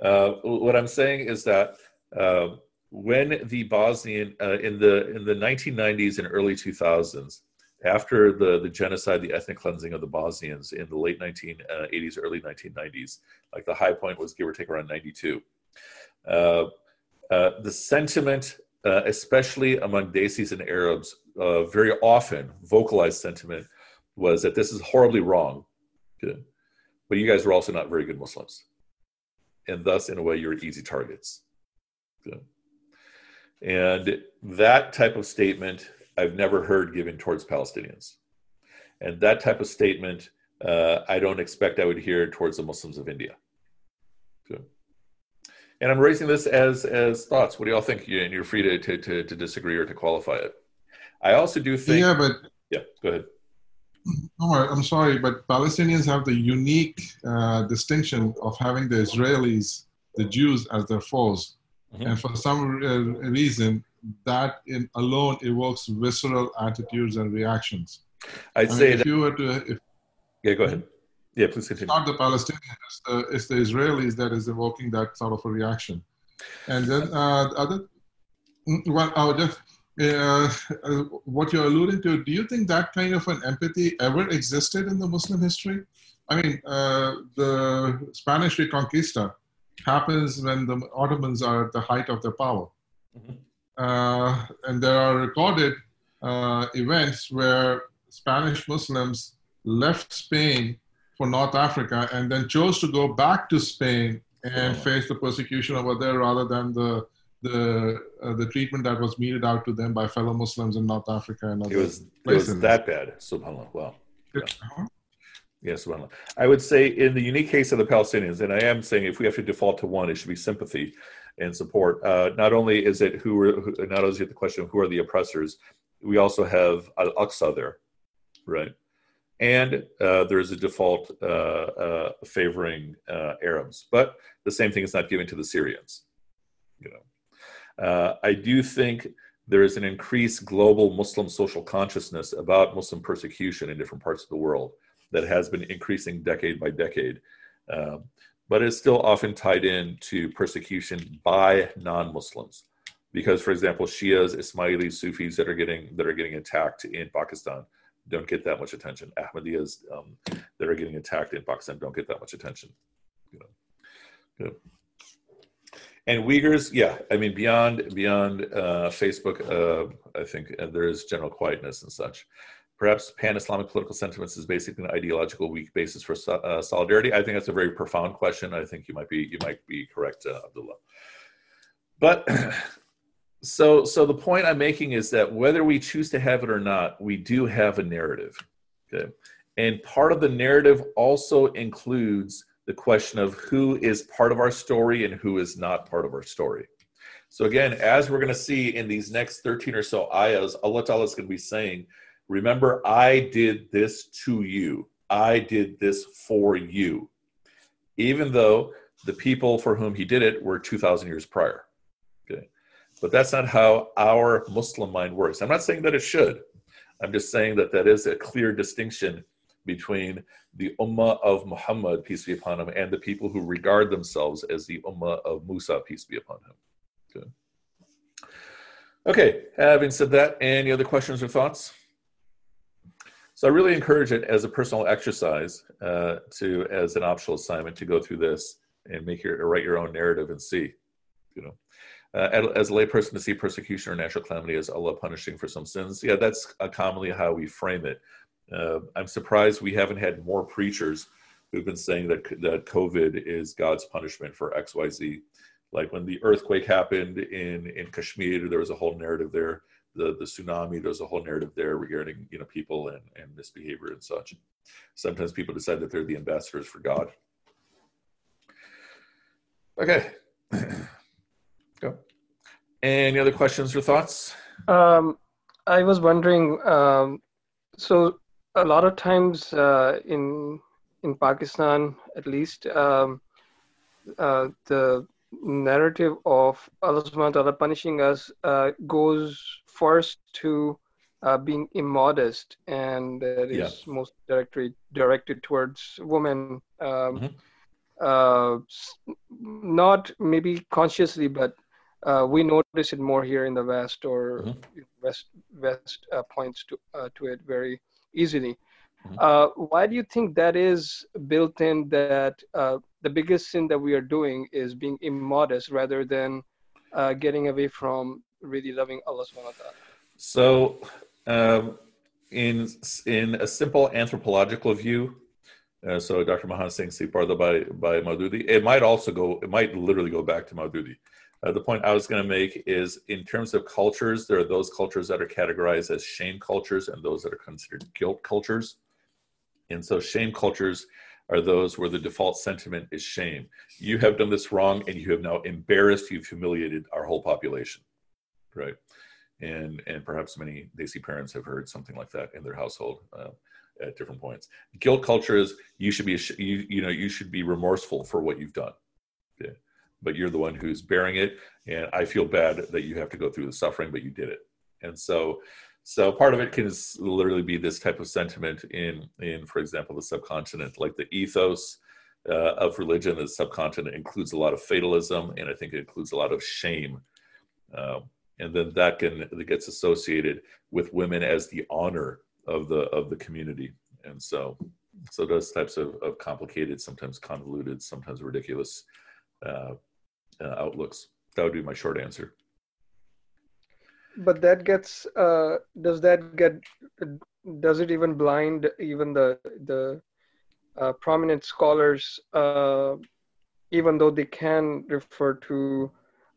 uh, what I'm saying is that uh, when the Bosnian, uh, in the in the 1990s and early 2000s, after the, the genocide, the ethnic cleansing of the Bosnians in the late 1980s, early 1990s, like the high point was give or take around 92. Uh, uh, the sentiment, uh, especially among Desis and Arabs, uh, very often vocalized sentiment was that this is horribly wrong. But you guys were also not very good Muslims. And thus, in a way, you're easy targets. Good. And that type of statement I've never heard given towards Palestinians. And that type of statement, uh, I don't expect I would hear towards the Muslims of India. And I'm raising this as as thoughts. What do y'all think? And you're free to, to, to, to disagree or to qualify it. I also do think. Yeah, but Yeah, go ahead. Right, I'm sorry, but Palestinians have the unique uh, distinction of having the Israelis, the Jews, as their foes. Mhm. And for some uh, reason, that in alone evokes visceral attitudes and reactions. I'd I mean, say if you were to, if Yeah, go ahead. Yeah, please continue. not the Palestinians, it's the, it's the Israelis that is evoking that sort of a reaction. And then uh, the other, mm, well, I would just, uh, uh, what you're alluding to, do you think that kind of an empathy ever existed in the Muslim history? I mean, uh, the Spanish Reconquista happens when the Ottomans are at the height of their power. Mhm. Uh, and there are recorded uh, events where Spanish Muslims left Spain for North Africa and then chose to go back to Spain and Wow. face the persecution over there rather than the the uh, the treatment that was meted out to them by fellow Muslims in North Africa and other It was, it was places. that bad. Subhanallah. Wow. Uh-huh. Yes. I would say in the unique case of the Palestinians, and I am saying if we have to default to one, it should be sympathy and support. Uh, not only is it who, are, who not only is it the question of who are the oppressors, we also have Al Aqsa there, right? And uh, there is a default uh, uh, favoring uh, Arabs, but the same thing is not given to the Syrians. You know, uh, I do think there is an increased global Muslim social consciousness about Muslim persecution in different parts of the world that has been increasing decade by decade. Um, but it's still often tied in to persecution by non-Muslims. Because, for example, Shias, Ismailis, Sufis that are getting that are getting attacked in Pakistan don't get that much attention. Ahmadiyas um, that are getting attacked in Pakistan don't get that much attention. You know, Good. And Uyghurs, yeah, I mean beyond beyond uh, Facebook, uh, I think uh, there is general quietness and such. Perhaps pan-Islamic political sentiments is basically an ideological weak basis for so- uh, solidarity. I think that's a very profound question. I think you might be you might be correct, uh, Abdullah. But *clears throat* so so the point I'm making is that whether we choose to have it or not, we do have a narrative. Okay, and part of the narrative also includes the question of who is part of our story and who is not part of our story. So again, as we're going to see in these next 13 or so ayahs, Allah Ta'ala is going to be saying, remember, I did this to you. I did this for you. Even though the people for whom he did it were 2,000 years prior. Okay. But that's not how our Muslim mind works. I'm not saying that it should. I'm just saying that that is a clear distinction between the Ummah of Muhammad, peace be upon him, and the people who regard themselves as the Ummah of Musa, peace be upon him. Good. Okay, having said that, any other questions or thoughts? So I really encourage it as a personal exercise uh, to, as an optional assignment, to go through this and make your write your own narrative and see, you know, uh, as a layperson to see persecution or natural calamity as Allah punishing for some sins. Yeah, that's commonly how we frame it. Uh, I'm surprised we haven't had more preachers who've been saying that that COVID is God's punishment for X, Y, Z. Like when the earthquake happened in in Kashmir, there was a whole narrative there. The the tsunami, there's a whole narrative there regarding you know people and and misbehavior and such. Sometimes people decide that they're the ambassadors for God. Okay, *clears throat* go. Any other questions or thoughts? Um, I was wondering, um, so a lot of times uh, in in Pakistan, at least, um, uh, the narrative of Allah Subhanahu wa Taala punishing us uh, goes first to uh, being immodest, and that is Yeah. most directly directed towards women. Um, Mhm. uh, not maybe consciously, but uh, we notice it more here in the West, or Mhm. West West uh, points to uh, to it very easily. Mhm. Uh, why do you think that is built in? That uh, the biggest sin that we are doing is being immodest rather than uh, getting away from really loving Allah Subhanahu wa Taala. So, um, in in a simple anthropological view, uh, so Dr. Mahan Singh Siparda by by Maududi, it might also go, it might literally go back to Maududi. Uh, the point I was going to make is, in terms of cultures, there are those cultures that are categorized as shame cultures and those that are considered guilt cultures. And so, shame cultures are those where the default sentiment is shame. You have done this wrong, and you have now embarrassed, you've humiliated our whole population, right? and and perhaps many Desi parents have heard something like that in their household uh, at different points. Guilt culture is you should be you you know you should be remorseful for what you've done, okay? but you're the one who's bearing it, and I feel bad that you have to go through the suffering, but you did it, and so. So part of it can literally be this type of sentiment in, in for example, the subcontinent, like the ethos uh, of religion. The subcontinent includes a lot of fatalism, and I think it includes a lot of shame. Um, and then that can that gets associated with women as the honor of the of the community and so so those types of, of complicated sometimes convoluted sometimes ridiculous uh, uh, outlooks that would be my short answer but that gets uh, does that get does it even blind even the the uh, prominent scholars uh, even though they can refer to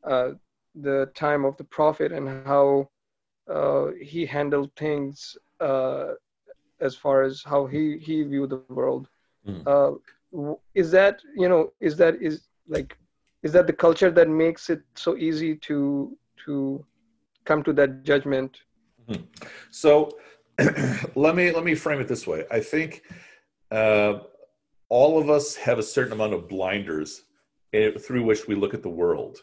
uh, the time of the prophet and how uh, he handled things uh, as far as how he he viewed the world. Mm. Uh, is that you know is that is like is that the culture that makes it so easy to to come to that judgment? Mm. So *clears throat* let me let me frame it this way. I think uh, all of us have a certain amount of blinders eh, through which we look at the world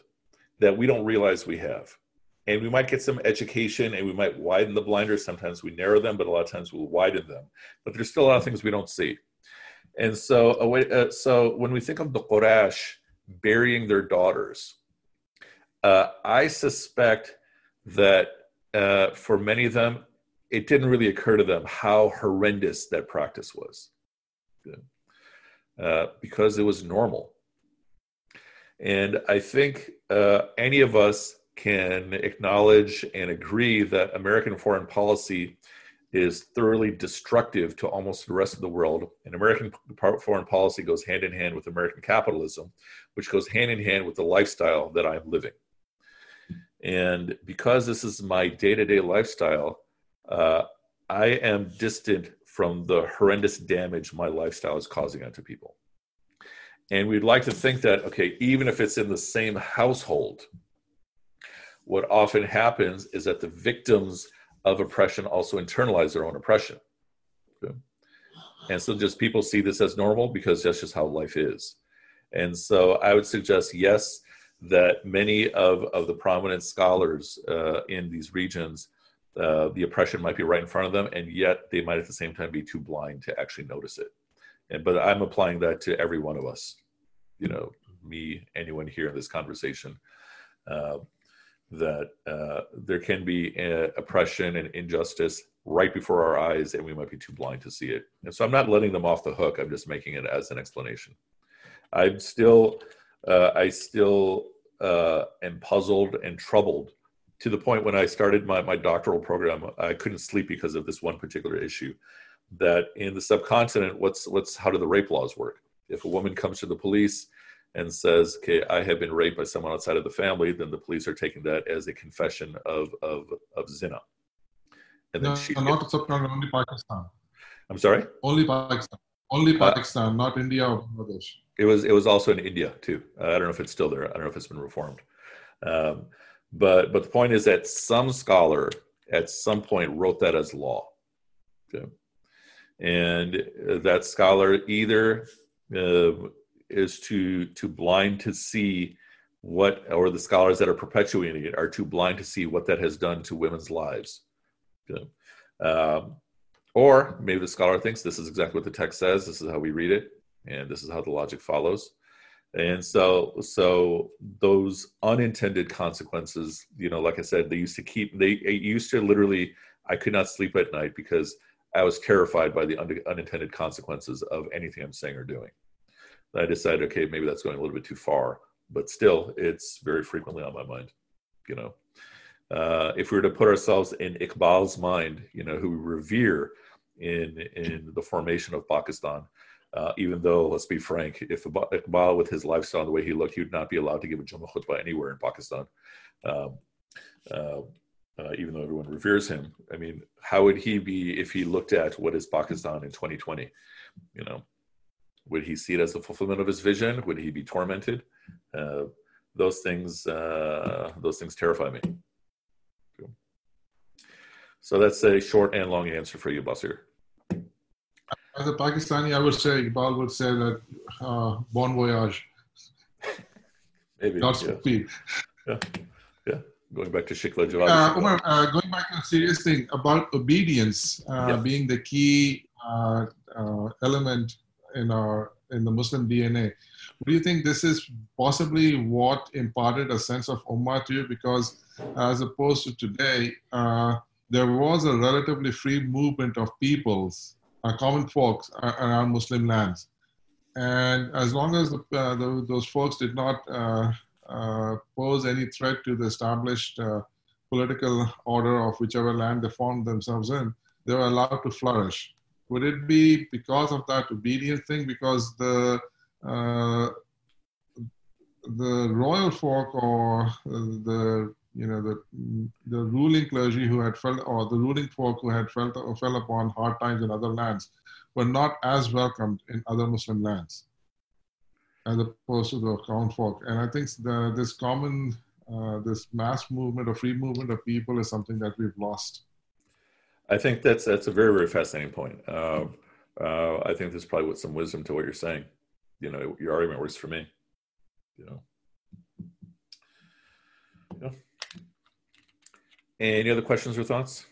that we don't realize we have. And we might get some education and we might widen the blinders. Sometimes we narrow them, but a lot of times we'll widen them. But there's still a lot of things we don't see. And so, a uh, so when we think of the Quraysh burying their daughters, uh, I suspect that uh, for many of them, it didn't really occur to them how horrendous that practice was. Uh, because it was normal. And I think uh, any of us can acknowledge and agree that American foreign policy is thoroughly destructive to almost the rest of the world. And American foreign policy goes hand in hand with American capitalism, which goes hand in hand with the lifestyle that I'm living. And because this is my day to day lifestyle, uh, I am distant from the horrendous damage my lifestyle is causing onto people. And we'd like to think that, okay, even if it's in the same household, what often happens is that the victims of oppression also internalize their own oppression. Okay? And so just people see this as normal because that's just how life is. And so I would suggest, yes, that many of, of the prominent scholars uh, in these regions, uh, the oppression might be right in front of them, and yet they might at the same time be too blind to actually notice it. And, but I'm applying that to every one of us, you know, me, anyone here in this conversation, uh, that uh, there can be uh, oppression and injustice right before our eyes, and we might be too blind to see it. And so I'm not letting them off the hook. I'm just making it as an explanation. I'm still, uh, I still uh, am puzzled and troubled to the point when I started my, my doctoral program, I couldn't sleep because of this one particular issue that in the subcontinent, what's what's how do the rape laws work? If a woman comes to the police and says, "Okay, I have been raped by someone outside of the family," then the police are taking that as a confession of of of zina. And then no, she, not subcontinent, only Pakistan. I'm sorry. Only Pakistan. Only uh, Pakistan, uh, not India or Bangladesh. It was it was also in India too. Uh, I don't know if it's still there. I don't know if it's been reformed. Um, but but the point is that some scholar at some point wrote that as law. Okay and that scholar either uh, is too too blind to see what or the scholars that are perpetuating it are too blind to see what that has done to women's lives um, or maybe the scholar thinks this is exactly what the text says this is how we read it and this is how the logic follows and so so those unintended consequences you know like i said they used to keep they used to literally i could not sleep at night because I was terrified by the un- unintended consequences of anything I'm saying or doing. I decided, okay, maybe that's going a little bit too far, but still, it's very frequently on my mind. You know, uh, if we were to put ourselves in Iqbal's mind, you know, who we revere in in the formation of Pakistan, uh, even though, let's be frank, if Iqbal, with his lifestyle and the way he looked, he would not be allowed to give a Jummah khutbah anywhere in Pakistan. Um, uh, uh, even though everyone reveres him. I mean, how would he be if he looked at what is Pakistan in 2020? You know, would he see it as a fulfillment of his vision? Would he be tormented? Uh, those things, uh, those things terrify me. So that's a short and long answer for you, Basir. As a Pakistani, I would say, Iqbal would say that uh, bon voyage, Maybe. Godspeed. Yeah. yeah. Going back to Shikwa Jawab. Uh, Umar, uh, going back to a serious thing about obedience uh, Yeah. being the key uh, uh, element in our in the Muslim DNA. Do you think this is possibly what imparted a sense of ummah to you? Because as opposed to today, uh, there was a relatively free movement of peoples, uh, common folks around Muslim lands, and as long as the, uh, the, those folks did not uh, uh, pose any threat to the established uh, political order of whichever land they found themselves in, they were allowed to flourish. Would it be because of that obedience thing? Because the uh, the royal folk or the you know the the ruling clergy who had felt or the ruling folk who had felt or fell upon hard times in other lands were not as welcomed in other Muslim lands as opposed to the common folk. And I think the, this common uh, this mass movement or free movement of people is something that we've lost. I think that's that's a very very fascinating point. Uh, uh, I think there's probably some wisdom to what you're saying. You know, your argument works for me. You know. Yeah. Any other questions or thoughts?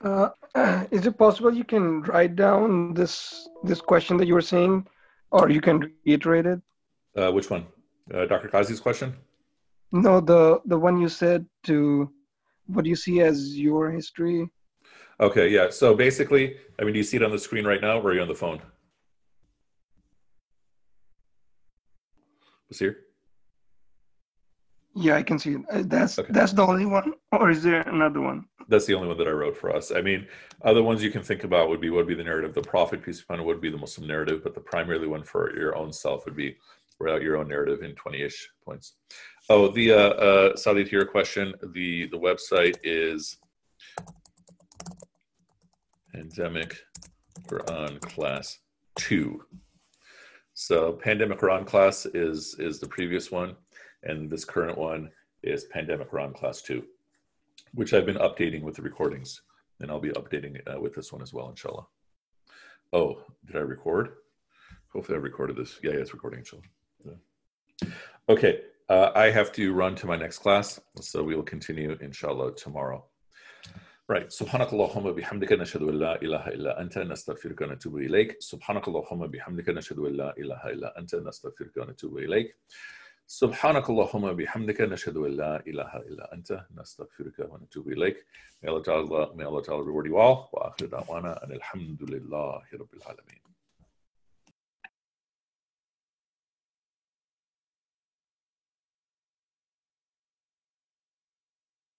Uh, *clears throat* is it possible you can write down this this question that you were saying, or you can reiterate it? Uh, which one? Uh, Dr. Kazi's question? No, the the one you said to what do you see as your history? Okay, yeah. So basically, I mean, do you see it on the screen right now, or are you on the phone? Basir? Yeah, I can see it. Uh, That's Okay. that's the only one, or is there another one? That's the only one that I wrote for us. I mean, other ones you can think about would be what would be the narrative, the prophet, peace be upon him, would be the Muslim narrative, but the primarily one for your own self would be without your own narrative in 20-ish points. Oh, the uh, uh, Saudi, to your question, the the website is Pandemic Quran Class Two. So Pandemic Quran Class is is the previous one, and this current one is Pandemic Quran Class 2, which I've been updating with the recordings, and I'll be updating uh, with this one as well, inshallah. Oh, did I record? Hopefully I recorded this. Yeah, yeah it's recording, inshallah. Yeah. Okay, uh, I have to run to my next class, so we will continue, inshallah, tomorrow. Right. سبحانك اللهم بحمدك نشهد أن لا إله إلا أنت نستغفرك ونتوب إليك سبحانك اللهم بحمدك نشهد أن لا إله إلا أنت نستغفرك ونتوب إليك سبحانك اللهم بحمدك نشهد أن لا إله إلا أنت نستغفرك ونتوب إليك. May Allah Ta'ala, may Allah Ta'ala reward you all. وآخر دعوانا أن الحمد لله رب العالمين.